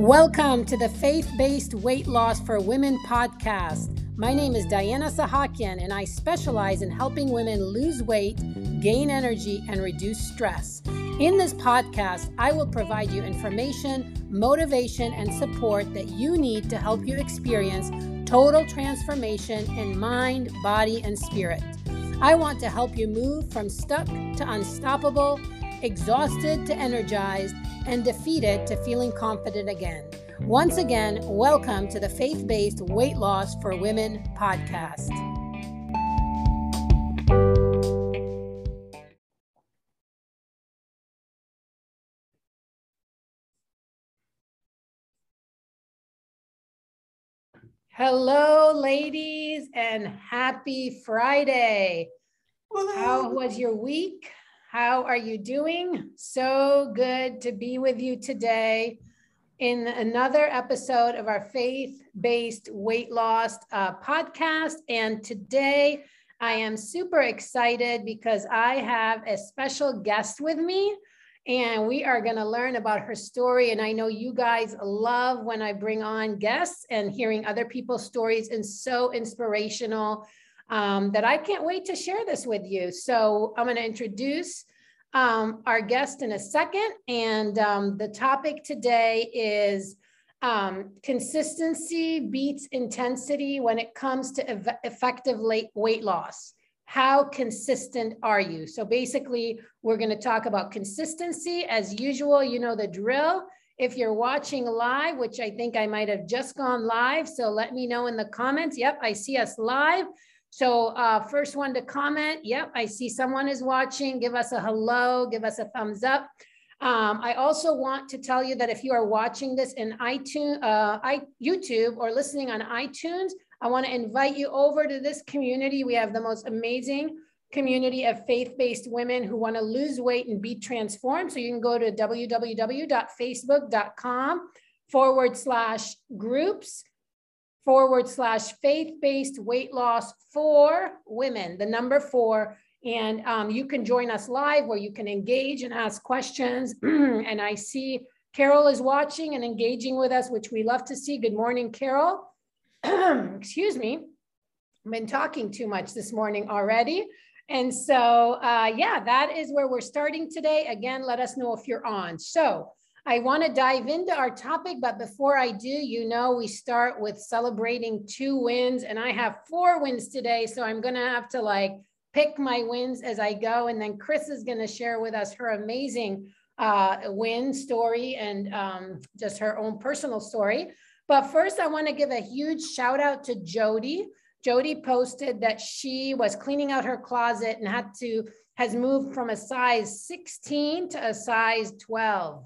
Welcome to the Faith Based Weight Loss for Women podcast. My name is Diana Sahakian, and I specialize in helping women lose weight, gain energy, and reduce stress. In this podcast, I will provide you information, motivation, and support that you need to help you experience total transformation in mind, body, and spirit. I want to help you move from stuck to unstoppable, exhausted to energized and defeated to feeling confident again. Once again, welcome to the Faith Based Weight Loss for Women podcast. Hello, ladies, and happy Friday. How was your week? How are you doing? So good to be with you today in another episode of our faith based weight loss uh, podcast. And today I am super excited because I have a special guest with me. And we are going to learn about her story. And I know you guys love when I bring on guests and hearing other people's stories and so inspirational um, that I can't wait to share this with you. So I'm going to introduce um, our guest in a second. And um, the topic today is um, consistency beats intensity when it comes to ev- effective weight loss. How consistent are you? So basically, we're going to talk about consistency. As usual, you know the drill. If you're watching live, which I think I might have just gone live, so let me know in the comments. Yep, I see us live. So uh, first one to comment, yep, I see someone is watching. Give us a hello, give us a thumbs up. Um, I also want to tell you that if you are watching this in iTunes, uh, I, YouTube or listening on iTunes, I want to invite you over to this community. We have the most amazing community of faith-based women who want to lose weight and be transformed. So you can go to www.facebook.com forward slash groups forward slash faith-based weight loss for women, the number four. And um, you can join us live where you can engage and ask questions. and I see Carol is watching and engaging with us, which we love to see. Good morning, Carol. Excuse me. I've been talking too much this morning already. And so, uh, yeah, that is where we're starting today. Again, let us know if you're on. So I want to dive into our topic, but before I do, you know, we start with celebrating two wins, and I have four wins today. So I'm going to have to like pick my wins as I go. And then Chris is going to share with us her amazing uh, win story and um, just her own personal story. But first, I want to give a huge shout out to Jody. Jody posted that she was cleaning out her closet and had to has moved from a size 16 to a size 12.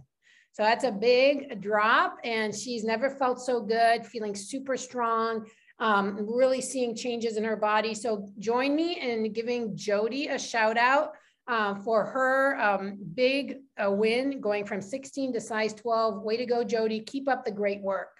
So that's a big drop. And she's never felt so good, feeling super strong, um, really seeing changes in her body. So join me in giving Jody a shout out uh, for her um, big uh, win going from 16 to size 12. Way to go, Jody. Keep up the great work.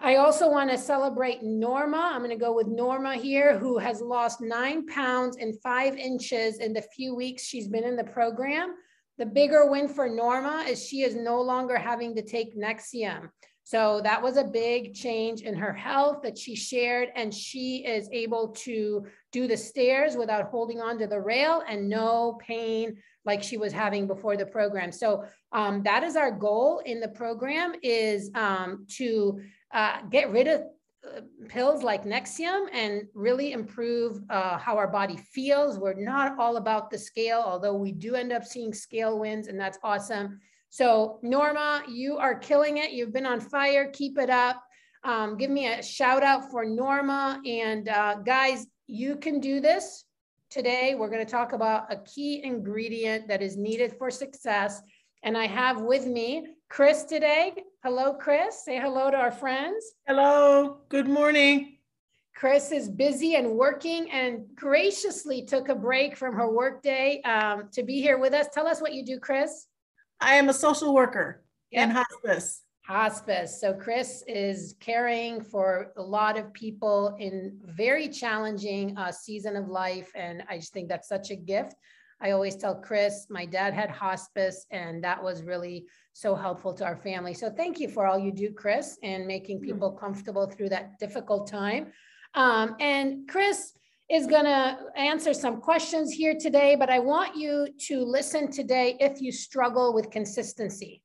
I also want to celebrate Norma. I'm going to go with Norma here, who has lost nine pounds and five inches in the few weeks she's been in the program. The bigger win for Norma is she is no longer having to take Nexium. So that was a big change in her health that she shared, and she is able to do the stairs without holding on to the rail and no pain like she was having before the program. So um, that is our goal in the program is um, to uh, get rid of pills like Nexium and really improve uh, how our body feels. We're not all about the scale, although we do end up seeing scale wins, and that's awesome. So, Norma, you are killing it. You've been on fire. Keep it up. Um, give me a shout out for Norma. And uh, guys, you can do this. Today, we're going to talk about a key ingredient that is needed for success. And I have with me Chris today. Hello, Chris. Say hello to our friends. Hello. Good morning. Chris is busy and working and graciously took a break from her workday um, to be here with us. Tell us what you do, Chris. I am a social worker yep. in hospice. Hospice. So, Chris is caring for a lot of people in very challenging uh, season of life. And I just think that's such a gift. I always tell Chris, my dad had hospice, and that was really so helpful to our family. So thank you for all you do, Chris, and making hmm. people comfortable through that difficult time. Um, and Chris is going to answer some questions here today, but I want you to listen today if you struggle with consistency.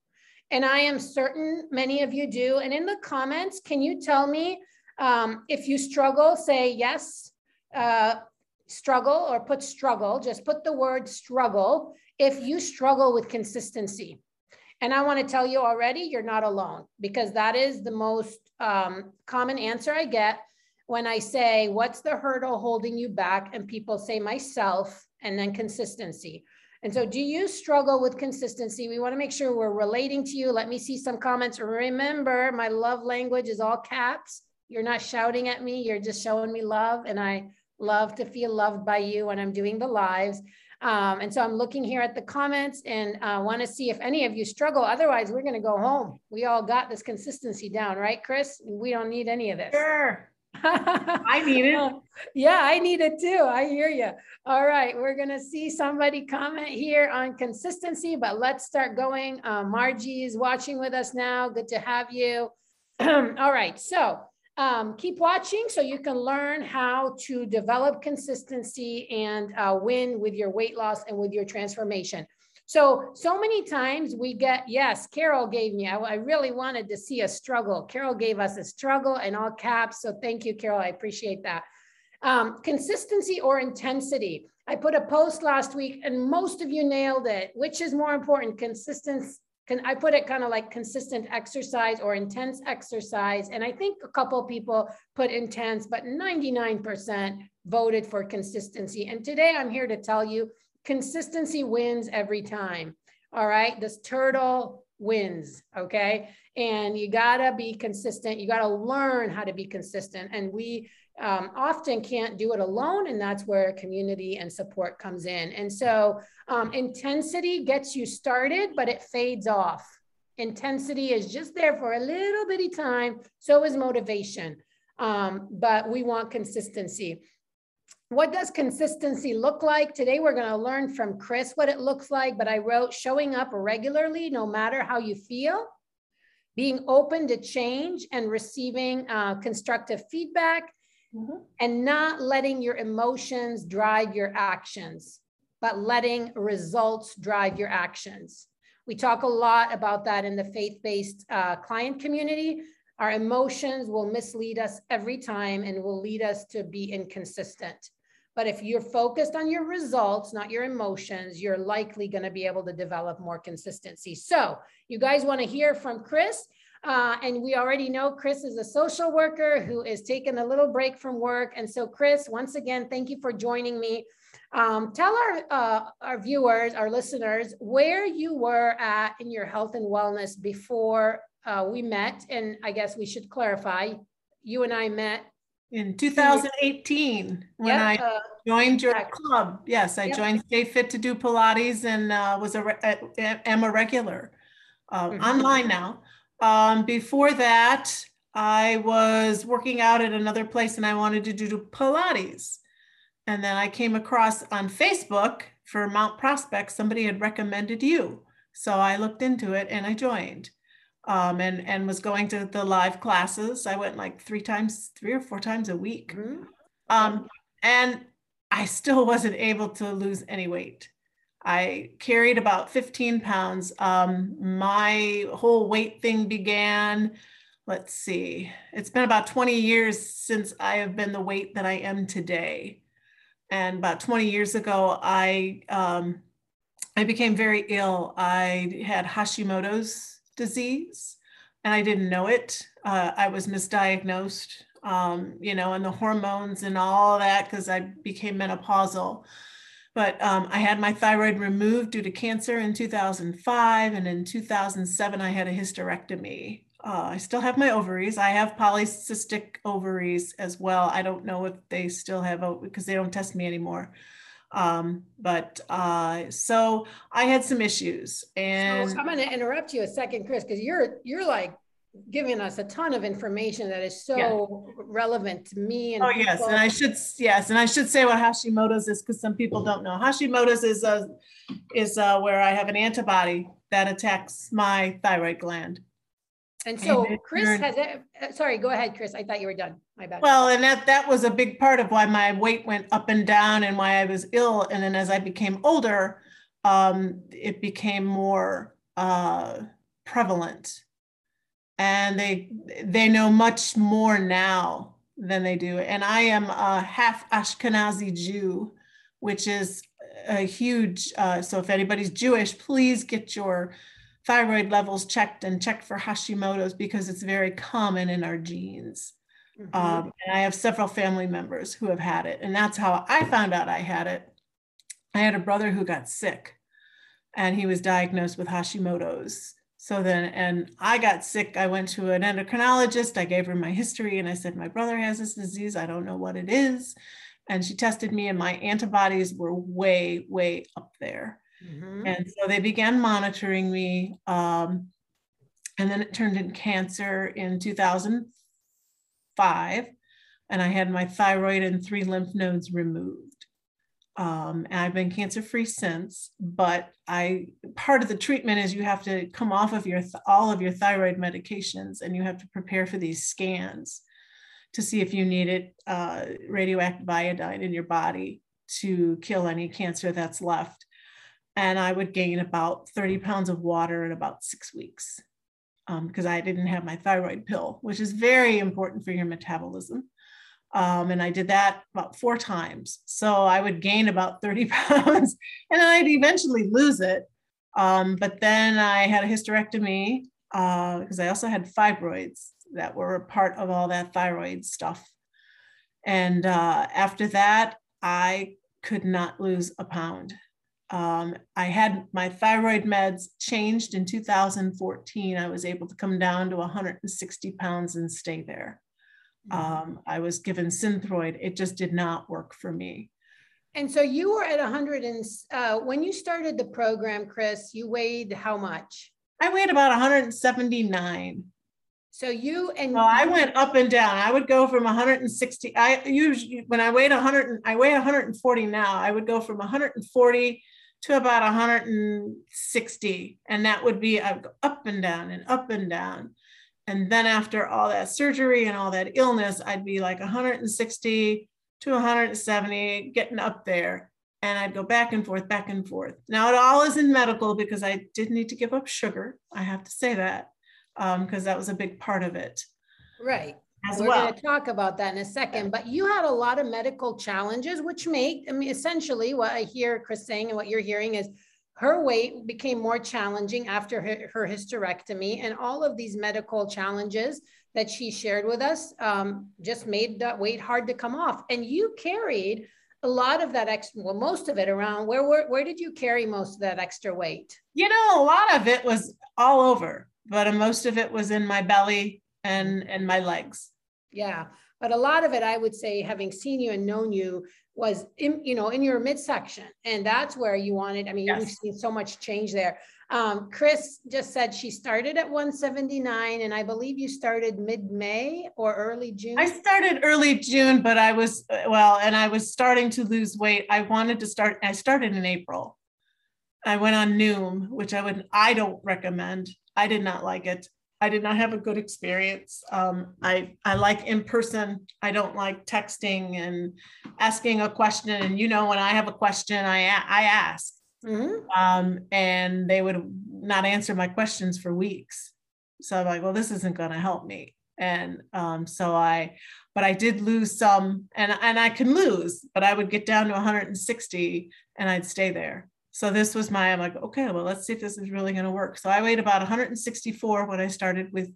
And I am certain many of you do. And in the comments, can you tell me um, if you struggle, say yes, uh, struggle, or put struggle, just put the word struggle if you struggle with consistency. And I want to tell you already, you're not alone because that is the most um, common answer I get when I say, What's the hurdle holding you back? And people say, Myself, and then consistency. And so, do you struggle with consistency? We want to make sure we're relating to you. Let me see some comments. Remember, my love language is all caps. You're not shouting at me, you're just showing me love. And I love to feel loved by you when I'm doing the lives. Um, and so I'm looking here at the comments and uh, want to see if any of you struggle. Otherwise, we're going to go home. We all got this consistency down, right, Chris? We don't need any of this. Sure. I need it. yeah, I need it too. I hear you. All right, we're going to see somebody comment here on consistency, but let's start going. Uh, Margie is watching with us now. Good to have you. all right, so um, keep watching so you can learn how to develop consistency and uh, win with your weight loss and with your transformation. So, so many times we get, yes, Carol gave me, I, I, really wanted to see a struggle. Carol gave us a struggle in all caps. So thank you, Carol. I appreciate that. Um, consistency or intensity. I put a post last week and most of you nailed it. Which is more important, consistency can I put it kind of like consistent exercise or intense exercise. And I think a couple people put intense, but 99% voted for consistency. And today I'm here to tell you consistency wins every time. All right. This turtle wins. Okay. And you gotta be consistent. You gotta learn how to be consistent. And we um, often can't do it alone. And that's where community and support comes in. And so um, intensity gets you started, but it fades off. Intensity is just there for a little bitty time. So is motivation. Um, but we want consistency. What does consistency look like? Today, we're going to learn from Chris what it looks like, but I wrote showing up regularly, no matter how you feel, being open to change and receiving uh, constructive feedback, mm-hmm. and not letting your emotions drive your actions, but letting results drive your actions. We talk a lot about that in the faith based uh, client community. Our emotions will mislead us every time and will lead us to be inconsistent. But if you're focused on your results, not your emotions, you're likely going to be able to develop more consistency. So, you guys want to hear from Chris? Uh, and we already know Chris is a social worker who is taking a little break from work. And so, Chris, once again, thank you for joining me. Um, tell our, uh, our viewers, our listeners, where you were at in your health and wellness before uh, we met. And I guess we should clarify you and I met in 2018 when yep, I uh, joined your exactly. club. Yes, I yep. joined Stay Fit to do Pilates and uh, was a, a, am a regular uh, mm-hmm. online now. Um, before that, I was working out at another place and I wanted to do Pilates. And then I came across on Facebook for Mount Prospect, somebody had recommended you. So I looked into it and I joined um, and, and was going to the live classes. I went like three times, three or four times a week. Mm-hmm. Um, and I still wasn't able to lose any weight. I carried about 15 pounds. Um, my whole weight thing began, let's see, it's been about 20 years since I have been the weight that I am today. And about 20 years ago, I, um, I became very ill. I had Hashimoto's disease and I didn't know it. Uh, I was misdiagnosed, um, you know, and the hormones and all that because I became menopausal. But um, I had my thyroid removed due to cancer in 2005. And in 2007, I had a hysterectomy. Uh, I still have my ovaries. I have polycystic ovaries as well. I don't know if they still have, because they don't test me anymore. Um, but uh, so I had some issues and so I'm going to interrupt you a second, Chris, because you're, you're like giving us a ton of information that is so yeah. relevant to me. And oh people. yes, and I should yes, and I should say what Hashimoto's is because some people don't know. Hashimoto's is a is a, where I have an antibody that attacks my thyroid gland. And so and Chris has it. Uh, sorry, go ahead, Chris. I thought you were done. My bad. Well, and that that was a big part of why my weight went up and down and why I was ill. And then as I became older, um, it became more uh, prevalent and they they know much more now than they do. And I am a half Ashkenazi Jew, which is a huge. Uh, so if anybody's Jewish, please get your thyroid levels checked and checked for Hashimoto's because it's very common in our genes. Mm-hmm. Um, and I have several family members who have had it, and that's how I found out I had it. I had a brother who got sick, and he was diagnosed with Hashimoto's so then, and I got sick. I went to an endocrinologist. I gave her my history and I said, My brother has this disease. I don't know what it is. And she tested me, and my antibodies were way, way up there. Mm-hmm. And so they began monitoring me. Um, and then it turned into cancer in 2005. And I had my thyroid and three lymph nodes removed. Um, and I've been cancer free since. But I part of the treatment is you have to come off of your all of your thyroid medications, and you have to prepare for these scans to see if you needed uh, radioactive iodine in your body to kill any cancer that's left. And I would gain about 30 pounds of water in about six weeks because um, I didn't have my thyroid pill, which is very important for your metabolism. Um, and I did that about four times. So I would gain about 30 pounds and I'd eventually lose it. Um, but then I had a hysterectomy because uh, I also had fibroids that were a part of all that thyroid stuff. And uh, after that, I could not lose a pound. Um, I had my thyroid meds changed in 2014. I was able to come down to 160 pounds and stay there. Mm-hmm. Um, I was given Synthroid. It just did not work for me. And so you were at 100 and uh, when you started the program, Chris, you weighed how much? I weighed about 179. So you and well, I went up and down. I would go from 160. I usually when I weighed 100, I weigh 140 now. I would go from 140 to about 160, and that would be I'd go up and down and up and down. And then after all that surgery and all that illness, I'd be like 160 to 170, getting up there. And I'd go back and forth, back and forth. Now it all is in medical because I did need to give up sugar. I have to say that because um, that was a big part of it. Right. As We're well. going to talk about that in a second, but you had a lot of medical challenges, which make, I mean, essentially what I hear Chris saying and what you're hearing is her weight became more challenging after her, her hysterectomy and all of these medical challenges that she shared with us um, just made that weight hard to come off. And you carried a lot of that extra well most of it around. Where, where where did you carry most of that extra weight? You know a lot of it was all over but most of it was in my belly and and my legs. Yeah but a lot of it i would say having seen you and known you was in you know in your midsection. And that's where you wanted i mean yes. you've seen so much change there. Um, chris just said she started at 179 and i believe you started mid-may or early june. I started early june but i was well and i was starting to lose weight. I wanted to start i started in april. I went on noom which i would i don't recommend. I did not like it I did not have a good experience. Um, I I like in person. I don't like texting and asking a question. And you know, when I have a question, I I ask, mm-hmm. um, and they would not answer my questions for weeks. So I'm like, well, this isn't going to help me. And um, so I, but I did lose some, and and I can lose, but I would get down to 160, and I'd stay there. So this was my, I'm like, okay, well, let's see if this is really going to work. So I weighed about 164 when I started with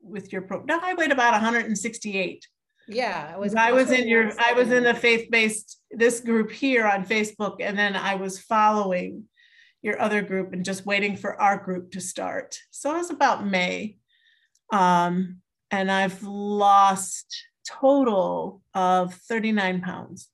with your pro. No, I weighed about 168. Yeah, I was. I was in your. I was in the faith-based this group here on Facebook, and then I was following your other group and just waiting for our group to start. So it was about May, um, and I've lost total of 39 pounds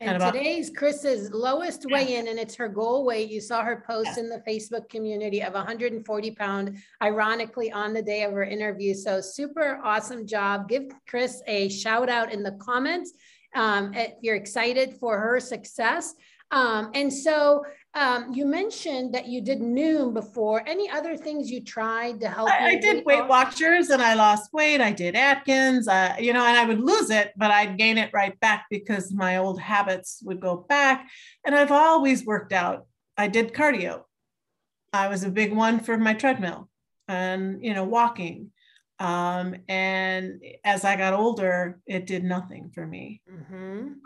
And about, today's Chris's lowest yeah. weigh in, and it's her goal weight. You saw her post yeah. in the Facebook community of 140 pound, ironically, on the day of her interview. So, super awesome job. Give Chris a shout out in the comments um, if you're excited for her success. Um, and so um, you mentioned that you did Noom before. Any other things you tried to help? I, I did Weight Watchers and I lost weight. I did Atkins, uh, you know, and I would lose it, but I'd gain it right back because my old habits would go back. And I've always worked out. I did cardio. I was a big one for my treadmill and, you know, walking. Um, and as I got older, it did nothing for me. Mm-hmm.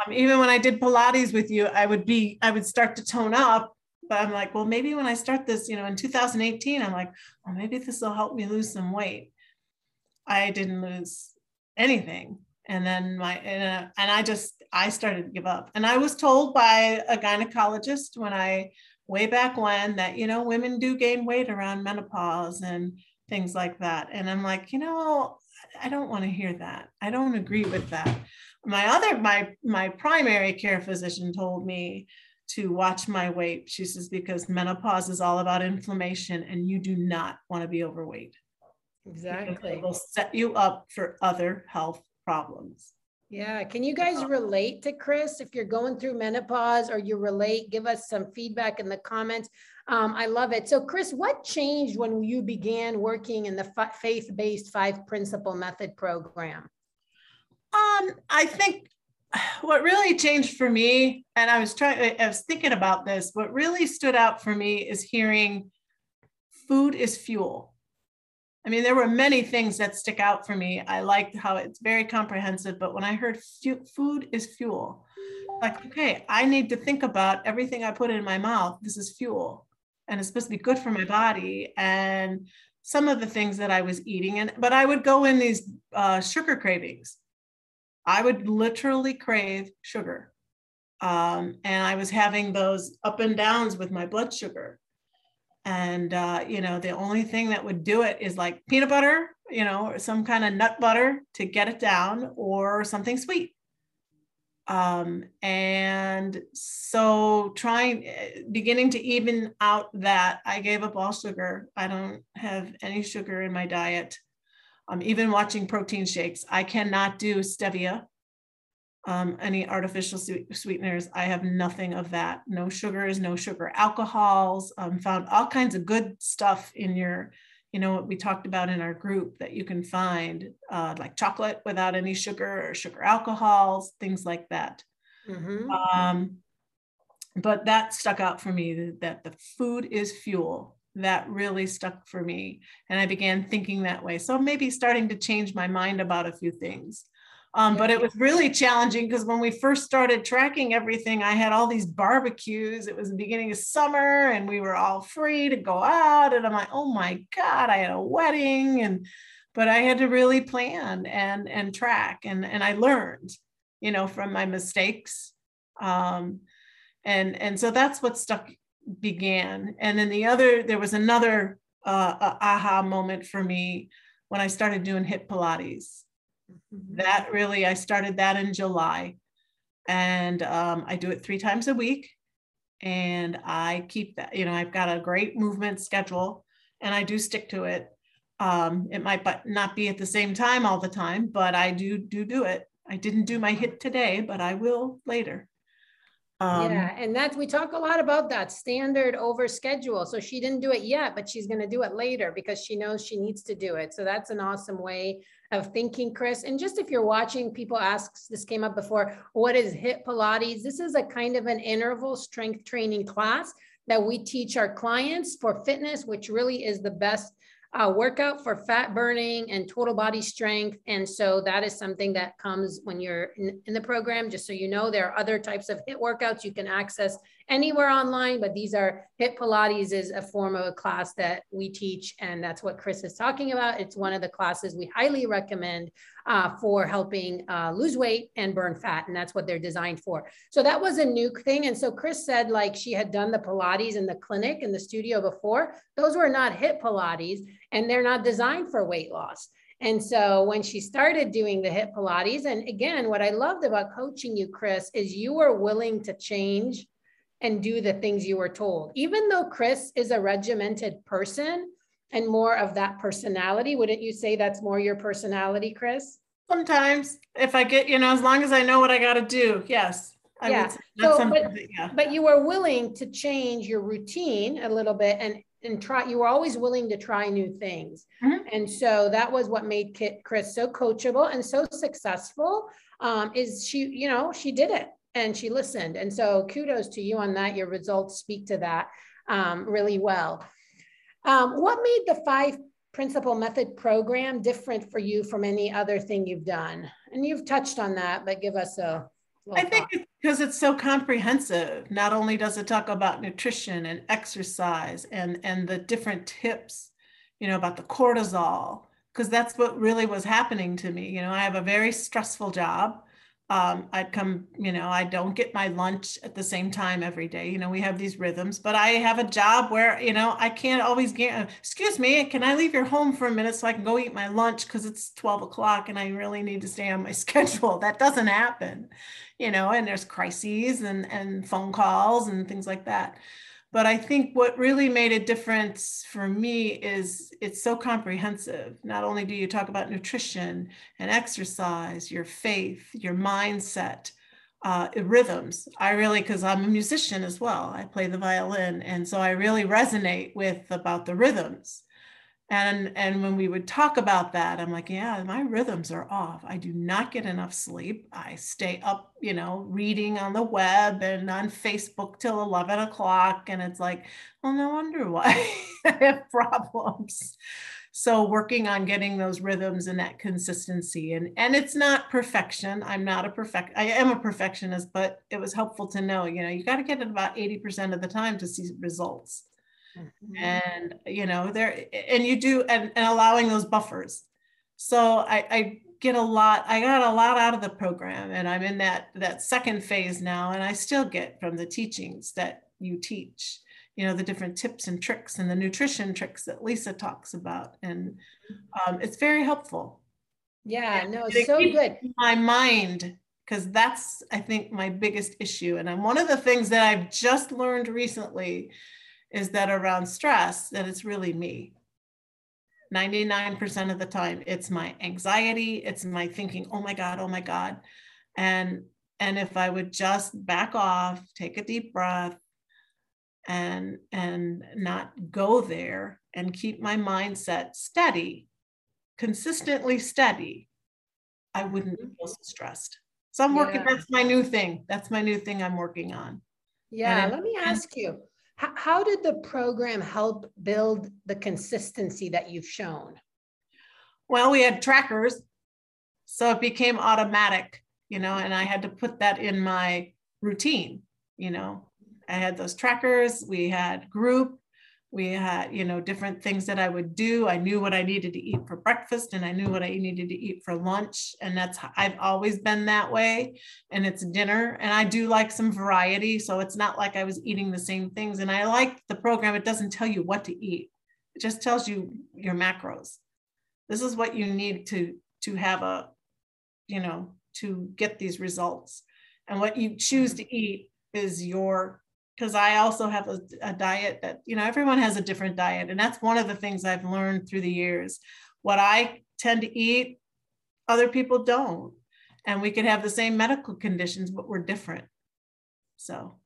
Um, even when I did Pilates with you, I would be, I would start to tone up, but I'm like, well, maybe when I start this, you know, in 2018, I'm like, well, maybe this will help me lose some weight. I didn't lose anything. And then my, and, uh, and I just, I started to give up. And I was told by a gynecologist when I, way back when, that, you know, women do gain weight around menopause and, things like that. And I'm like, you know, I don't want to hear that. I don't agree with that. My other, my my primary care physician told me to watch my weight. She says, because menopause is all about inflammation and you do not want to be overweight. Exactly. It will set you up for other health problems. Yeah. Can you guys uh-huh. relate to Chris? If you're going through menopause or you relate, give us some feedback in the comments. Um, I love it. So, Chris, what changed when you began working in the faith based five principle method program? Um, I think what really changed for me, and I was trying, I was thinking about this, what really stood out for me is hearing food is fuel. I mean, there were many things that stick out for me. I liked how it's very comprehensive, but when I heard food is fuel, like, okay, I need to think about everything I put in my mouth. This is fuel and it's supposed to be good for my body. And some of the things that I was eating, and but I would go in these uh, sugar cravings. I would literally crave sugar. Um, and I was having those up and downs with my blood sugar and uh, you know the only thing that would do it is like peanut butter you know or some kind of nut butter to get it down or something sweet um, and so trying eh, beginning to even out that i gave up all sugar i don't have any sugar in my diet um, even watching protein shakes i cannot do stevia um, any artificial sweeteners. I have nothing of that. No sugars, no sugar alcohols. Um, found all kinds of good stuff in your, you know, what we talked about in our group that you can find, uh, like chocolate without any sugar or sugar alcohols, things like that. Mm-hmm. Um, but that stuck out for me that the food is fuel. That really stuck for me. And I began thinking that way. So maybe starting to change my mind about a few things. Um, but it was really challenging because when we first started tracking everything, I had all these barbecues. It was the beginning of summer and we were all free to go out. And I'm like, oh my God, I had a wedding. And but I had to really plan and and track and and I learned, you know, from my mistakes. Um, and and so that's what stuck began. And then the other, there was another uh, aha moment for me when I started doing HIIT Pilates Mm-hmm. That really, I started that in July. And um, I do it three times a week. And I keep that, you know, I've got a great movement schedule and I do stick to it. Um, it might but not be at the same time all the time, but I do do do it. I didn't do my HIIT today, but I will later. Um, yeah, and that's we talk a lot about that standard over schedule. So she didn't do it yet, but she's going to do it later because she knows she needs to do it. So that's an awesome way of thinking, Chris. And just if you're watching, people ask this came up before. What is HIIT Pilates? This is a kind of an interval strength training class that we teach our clients for fitness, which really is the best uh, workout for fat burning and total body strength. And so that is something that comes when you're in, in, the program. Just so you know, there are other types of HIIT workouts you can access anywhere online, but these are HIIT Pilates is a form of a class that we teach. And that's what Chris is talking about. It's one of the classes we highly recommend uh, for helping uh, lose weight and burn fat. And that's what they're designed for. So that was a new thing. And so Chris said like she had done the Pilates in the clinic in the studio before. Those were not HIIT Pilates and they're not designed for weight loss. And so when she started doing the HIIT Pilates, and again, what I loved about coaching you, Chris, is you were willing to change and do the things you were told. Even though Chris is a regimented person and more of that personality, wouldn't you say that's more your personality, Chris? Sometimes, if I get, you know, as long as I know what I got to do, yes. I yeah. So, but, that, yeah. but you were willing to change your routine a little bit and and try you were always willing to try new things mm-hmm. and so that was what made Kit, chris so coachable and so successful um, is she you know she did it and she listened. And so kudos to you on that. Your results speak to that um, really well. Um, what made the five principle method program different for you from any other thing you've done? And you've touched on that but give us a I think it's because it's so comprehensive. Not only does it talk about nutrition and exercise and, and the different tips, you know, about the cortisol, because that's what really was happening to me. You know, I have a very stressful job um, I'd come, you know, I don't get my lunch at the same time every day. You know, we have these rhythms, but I have a job where, you know, I can't always get, excuse me, can I leave your home for a minute so I can go eat my lunch because it's 12 o'clock and I really need to stay on my schedule? That doesn't happen, you know, and there's crises and, and phone calls and things like that. But I think what really made a difference for me is it's so comprehensive. Not only do you talk about nutrition and exercise, your faith, your mindset, uh, rhythms. I really, because I'm a musician as well, I play the violin. And so I really resonate with about the rhythms and and when we would talk about that i'm like yeah my rhythms are off. I do not get enough sleep. I stay up you know reading on the web and on facebook till 11 o'clock. And it's like well no wonder why i have problems. So working on getting those rhythms and that consistency and and it's not perfection. I'm not a perfect i am a perfectionist but it was helpful to know you know you got to get it about 80% of the time to see results Mm-hmm. And you know, there and you do and, and allowing those buffers. So I, I get a lot, I got a lot out of the program and I'm in that that second phase now, and I still get from the teachings that you teach, you know, the different tips and tricks and the nutrition tricks that Lisa talks about. And um, it's very helpful. Yeah, no, it's so good. My mind because that's I think my biggest issue. And I'm one of the things that I've just learned recently is that around stress, that it's really me. 99% of the time, it's my anxiety, it's my thinking, oh my God, oh my God. And and if I would just back off, take a deep breath, and and not go there and keep my mindset steady, consistently steady, I wouldn't mm-hmm. feel so stressed. So I'm working, yeah. that's my new thing. That's my new thing I'm working on. Yeah, let me ask you how did the program help build the consistency that you've shown? Well, we had trackers, so it became automatic, you know, and I had to put that in my routine, you know. I had those trackers, we had group, we had you know different things that i would do. I knew what i needed to eat for breakfast and i knew what i needed to eat for lunch and that's i've always been that way and it's dinner and i do like some variety so it's not like i was eating the same things and i like the program. It doesn't tell you what to eat. It just tells you your macros. This is what you need to to have a you know to get these results and what you choose mm-hmm. to eat is your because I also have a, a, diet that, you know, everyone has a different diet. And that's one of the things I've learned through the years. What I tend to eat, other people don't. And we could have the same medical conditions, but we're different. So,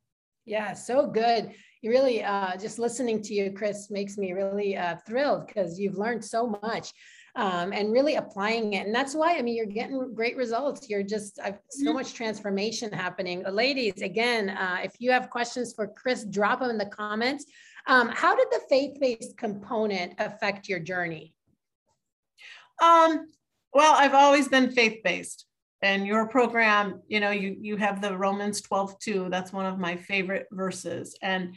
yeah, so good. You really, uh, just listening to you, Chris, makes me really uh, thrilled because you've learned so much um, and really applying it. And that's why, I mean, you're getting great results. You're just uh, so mm-hmm. much transformation happening. Ladies, again, uh, if you have questions for Chris, drop them in the comments. Um, how did the faith-based component affect your journey? Um, well, I've always been faith-based and your program, you know, you, you have the Romans 12, 2. That's one of my favorite verses. And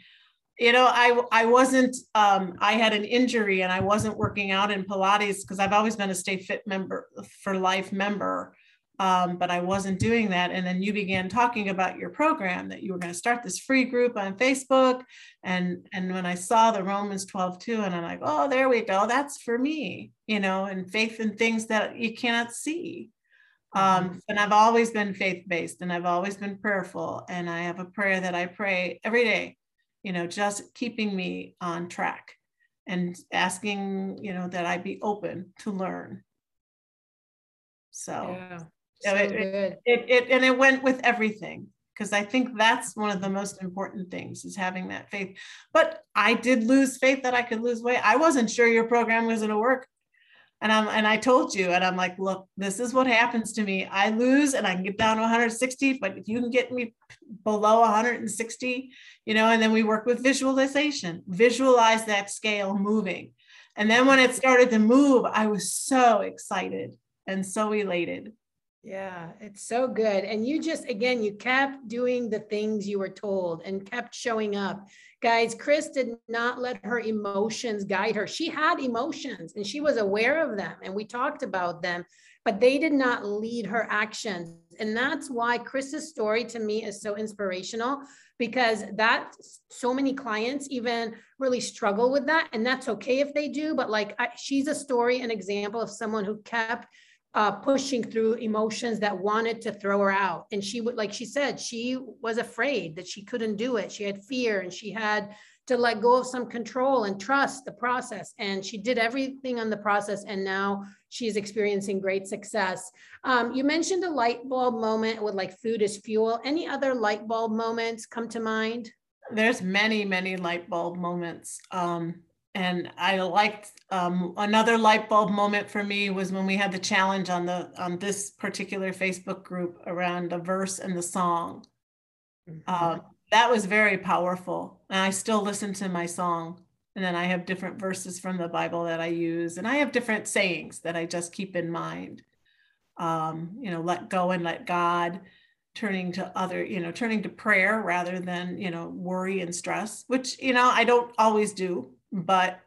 you know i i wasn't um, i had an injury and i wasn't working out in pilates because i've always been a stay fit member for life member um, but I wasn't doing that. And then you began talking about your program that you were going to start this free group on Facebook. And and when I saw the Romans 12, 2, and I'm like, oh, there we go. That's for me, you know, and faith in things that you cannot see. Um, mm-hmm. and I've always been faith based and I've always been prayerful. And I have a prayer that I pray every day, you know, just keeping me on track and asking, you know, that I be open to learn. So, yeah. So it, it, it, it, and it went with everything because I think that's one of the most important things is having that faith. But I did lose faith that I could lose weight. I wasn't sure your program was going to work. And I'm and I told you, and I'm like, look, this is what happens to me. I lose and I can get down to 160, but if you can get me below 160, you know, and then we work with visualization, visualize that scale moving. And then when it started to move, I was so excited and so elated. Yeah, it's so good. And you just, again, you kept doing the things you were told and kept showing up. Guys, Chris did not let her emotions guide her. She had emotions and she was aware of them and we talked about them, but they did not lead her actions. And that's why Chris's story to me is so inspirational because that so many clients even really struggle with that. And that's okay if they do, but like I, she's a story, an example of someone who kept uh, pushing through emotions that wanted to throw her out. And she would, like she said, she was afraid that she couldn't do it. She had fear and she had to let go of some control and trust the process. And she did everything on the process. And now she's experiencing great success. Um, you mentioned a light bulb moment with like food as fuel. Any other light bulb moments come to mind? There's many, many light bulb moments. Um, and I liked um, another light bulb moment for me was when we had the challenge on the on this particular Facebook group around the verse and the song. Mm-hmm. Um, that was very powerful, and I still listen to my song. And then I have different verses from the Bible that I use, and I have different sayings that I just keep in mind. Um, you know, let go and let God, turning to other, you know, turning to prayer rather than you know worry and stress, which you know I don't always do but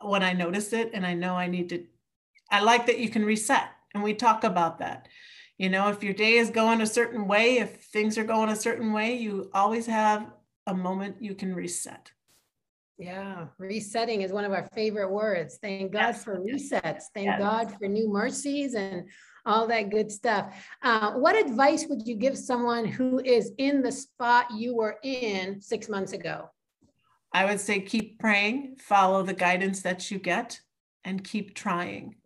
when I notice it and I know I need to, I like that you can reset. And we talk about that. You know, if your day is going a certain way, if things are going a certain way, you always have a moment you can reset. Yeah, resetting is one of our favorite words. Thank God yes. for resets. Thank yes. God for new mercies and all that good stuff. Uh, what advice would you give someone who is in the spot you were in six months ago? I would say keep praying, follow the guidance that you get, and keep trying.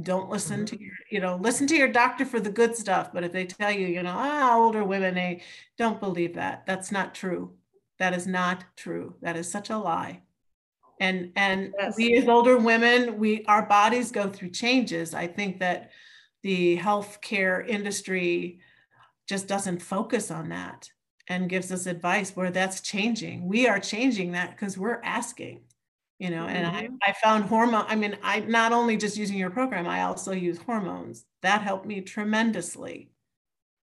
Don't listen mm-hmm. to your, you know, listen to your doctor for the good stuff. But if they tell you, you know, ah, older women, they don't believe that. That's not true. That is not true. That is such a lie. And and yes. we as older women, we our bodies go through changes. I think that the healthcare industry just doesn't focus on that and gives us advice where that's changing. We are changing that because we're asking, you know, and mm-hmm. I, I found hormone. I mean, I not only just using your program, I also use hormones. That helped me tremendously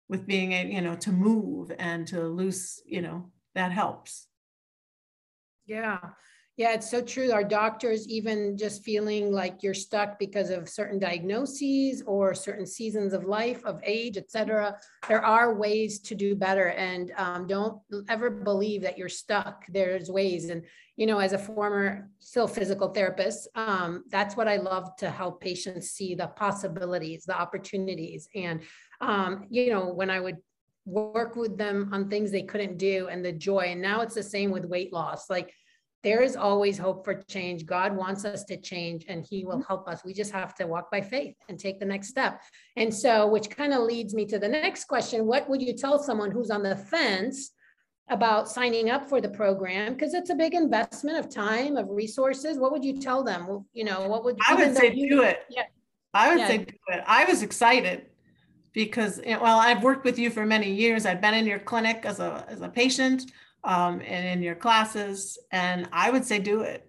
with being a, you know, to move and to lose, you know, that helps. Yeah. Yeah, it's so true. Our doctors, even just feeling like you're stuck because of certain diagnoses or certain seasons of life, of age, etc. There are ways to do better, and um, don't ever believe that you're stuck. There's ways, and you know, as a former still physical therapist, um, that's what I love to help patients see the possibilities, the opportunities, and um, you know, when I would work with them on things they couldn't do and the joy, and now it's the same with weight loss, like there is always hope for change. God wants us to change and he will mm-hmm. help us. We just have to walk by faith and take the next step. And so, which kind of leads me to the next question What would you tell someone who's on the fence about signing up for the program? Because it's a big investment of time, of resources. What would you tell them? You know, what would I would say you, do it. Yeah. I would yeah. say do it. I was excited because well, I've worked with you for many years. I've been in your clinic as a as a patient um, and in your classes. And I would say do it.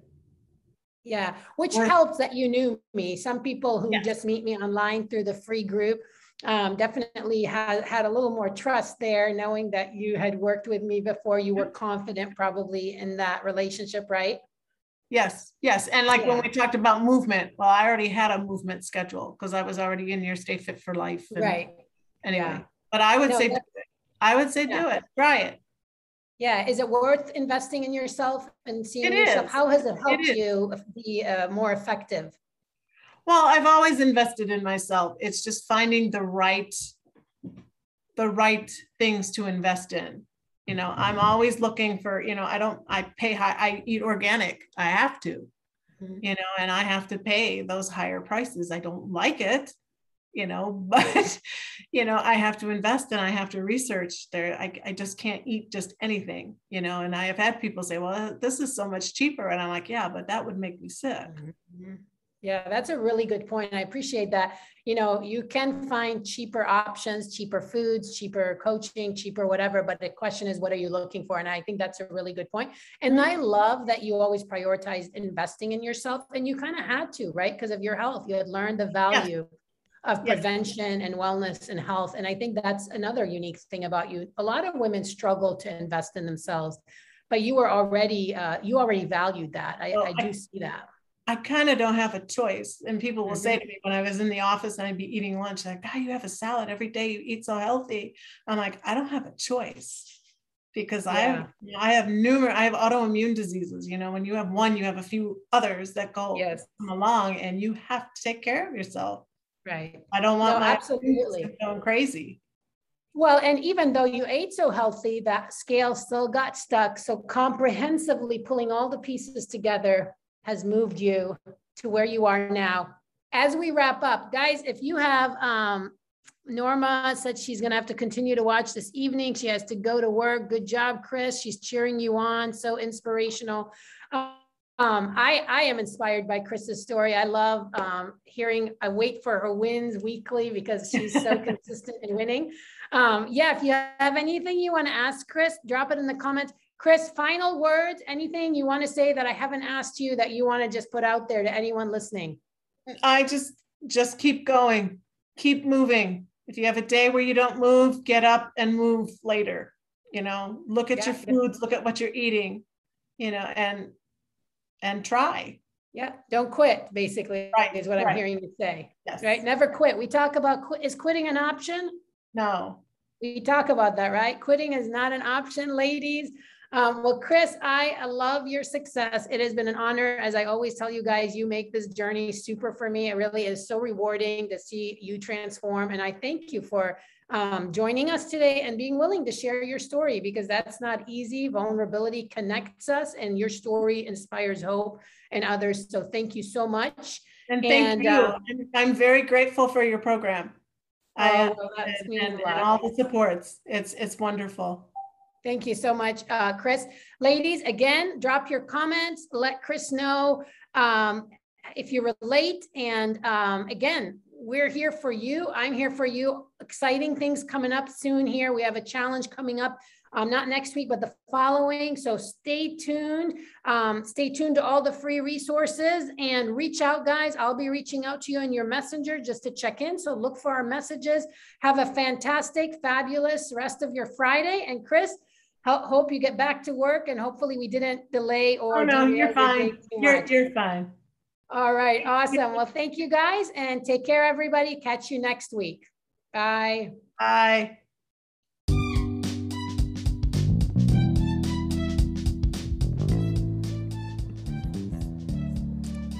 Yeah, which or, helps that you knew me. Some people who yes. just meet me online through the free group um, definitely had, had a little more trust there, knowing that you had worked with me before. You were confident probably in that relationship, right? Yes, yes. And like yeah. when we talked about movement, well, I already had a movement schedule because I was already in your Stay Fit for Life. And, right anyway. Yeah. But I would no, say, I would say yeah. do it. Try it. Yeah. Is it worth investing in yourself and seeing it yourself? Is. How has it helped it you be uh, more effective? Well, I've always invested in myself. It's just finding the right, the right things to invest in. You know, I'm always looking for, you know, I don't, I pay high, I eat organic. I have to, mm-hmm. you know, and I have to pay those higher prices. I don't like it you know but you know i have to invest and i have to research there. I, I just can't eat just anything you know and i have had people say well this is so much cheaper and i'm like yeah but that would make me sick. Mm-hmm. yeah that's a really good point i appreciate that. You know you can find cheaper options cheaper foods cheaper coaching cheaper whatever but the question is what are you looking for? And i think that's a really good point. And i love that you always prioritized investing in yourself and you kind of had to right? Because of your health you had learned the value yeah of prevention and wellness and health. And I think that's another unique thing about you. A lot of women struggle to invest in themselves, but you were already, uh, you already valued that. I, well, I do I, see that. I kind of don't have a choice. And people will mm-hmm. say to me when I was in the office and I'd be eating lunch, like, God, you have a salad every day. You eat so healthy. I'm like, I don't have a choice because yeah. I have I have numerous I have autoimmune diseases. You know, when you have one, you have a few others that go yes. come along, and you have to take care of yourself. Right. I don't want no, my absolutely going crazy. Well, and even though you ate so healthy, that scale still got stuck. So comprehensively pulling all the pieces together has moved you to where you are now. As we wrap up, guys, if you have um, Norma said she's going to have to continue to watch this evening. She has to go to work. Good job, Chris. She's cheering you on. So inspirational. Um, um, I, I am inspired by Chris's story. I love um, hearing, I wait for her wins weekly because she's so consistent in winning. Um, yeah, if you have anything you want to ask Chris, drop it in the comments. Chris, final words, anything you want to say that I haven't asked you that you want to just put out there to anyone listening? I just, just keep going, keep moving. If you have a day where you don't move, get up and move later. You know, look at yeah. your foods, look at what you're eating, you know, and and try. Yeah, don't quit, basically, right. is what right. I'm hearing you say. Yes. Right? Never quit. We talk about qu- is quitting an option? No. We talk about that, right? Quitting is not an option, ladies. Um, well, Chris, I love your success. It has been an honor. As I always tell you guys, you make this journey super for me. It really is so rewarding to see you transform. And I thank you for um, joining us today and being willing to share your story because that's not easy. Vulnerability connects us, and your story inspires hope and others. So thank you so much. And thank and, you. Uh, I'm very grateful for your program. Oh, I, well, and, and, and all the supports. It's it's wonderful. Thank you so much, uh, Chris. Ladies, again, drop your comments. Let Chris know um, if you relate. And um, again, we're here for you. I'm here for you. Exciting things coming up soon here. We have a challenge coming up, um, not next week, but the following. So stay tuned. Um, stay tuned to all the free resources and reach out, guys. I'll be reaching out to you in your messenger just to check in. So look for our messages. Have a fantastic, fabulous rest of your Friday. And Chris, hope you get back to work and hopefully we didn't delay or. Oh, no, you're fine. You're, you're fine. All right, awesome. Well, thank you guys and take care, everybody. Catch you next week. Bye. Bye.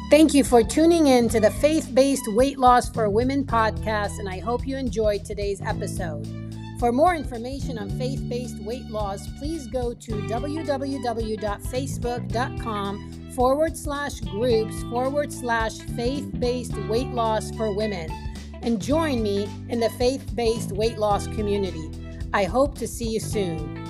Thank you for tuning in to the Faith Based Weight Loss for Women podcast, and I hope you enjoyed today's episode. For more information on faith based weight loss, please go to www.facebook.com forward slash groups forward slash faith based weight loss for women and join me in the faith based weight loss community. I hope to see you soon.